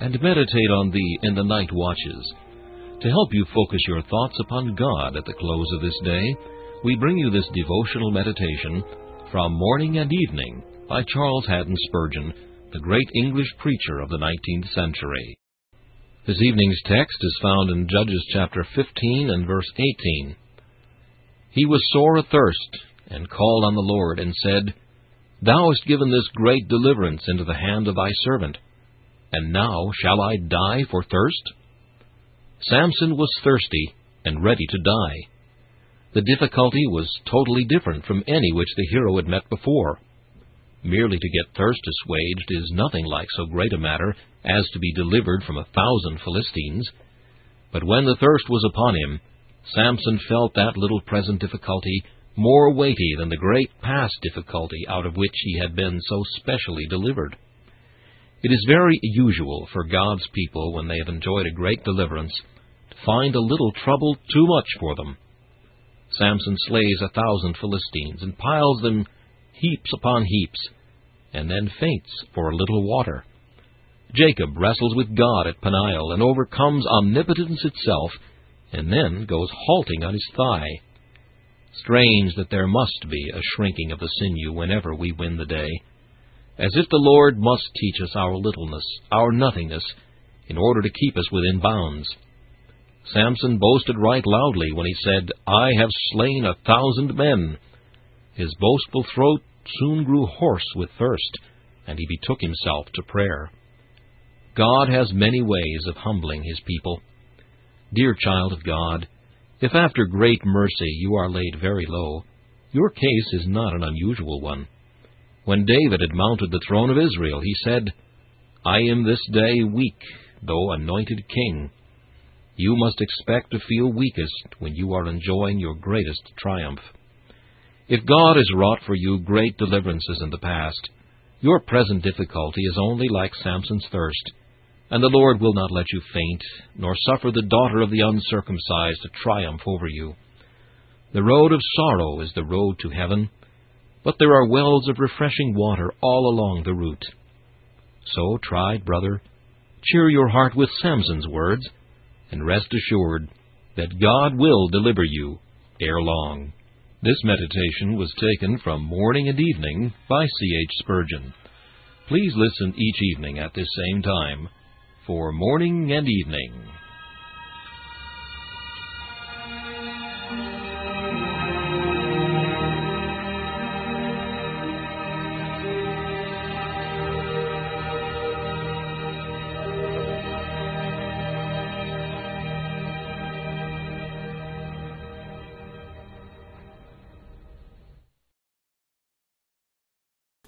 and meditate on thee in the night watches. To help you focus your thoughts upon God at the close of this day, we bring you this devotional meditation from Morning and Evening by Charles Haddon Spurgeon, the great English preacher of the 19th century. This evening's text is found in Judges chapter 15 and verse 18. He was sore athirst, and called on the Lord, and said, Thou hast given this great deliverance into the hand of thy servant and now shall I die for thirst? Samson was thirsty and ready to die. The difficulty was totally different from any which the hero had met before. Merely to get thirst assuaged is nothing like so great a matter as to be delivered from a thousand Philistines. But when the thirst was upon him, Samson felt that little present difficulty more weighty than the great past difficulty out of which he had been so specially delivered. It is very usual for God's people, when they have enjoyed a great deliverance, to find a little trouble too much for them. Samson slays a thousand Philistines and piles them heaps upon heaps, and then faints for a little water. Jacob wrestles with God at Peniel and overcomes omnipotence itself, and then goes halting on his thigh. Strange that there must be a shrinking of the sinew whenever we win the day as if the Lord must teach us our littleness, our nothingness, in order to keep us within bounds. Samson boasted right loudly when he said, I have slain a thousand men. His boastful throat soon grew hoarse with thirst, and he betook himself to prayer. God has many ways of humbling his people. Dear child of God, if after great mercy you are laid very low, your case is not an unusual one. When David had mounted the throne of Israel, he said, I am this day weak, though anointed king. You must expect to feel weakest when you are enjoying your greatest triumph. If God has wrought for you great deliverances in the past, your present difficulty is only like Samson's thirst, and the Lord will not let you faint, nor suffer the daughter of the uncircumcised to triumph over you. The road of sorrow is the road to heaven, but there are wells of refreshing water all along the route. So, tried brother, cheer your heart with Samson's words, and rest assured that God will deliver you ere long. This meditation was taken from Morning and Evening by C. H. Spurgeon. Please listen each evening at this same time for Morning and Evening.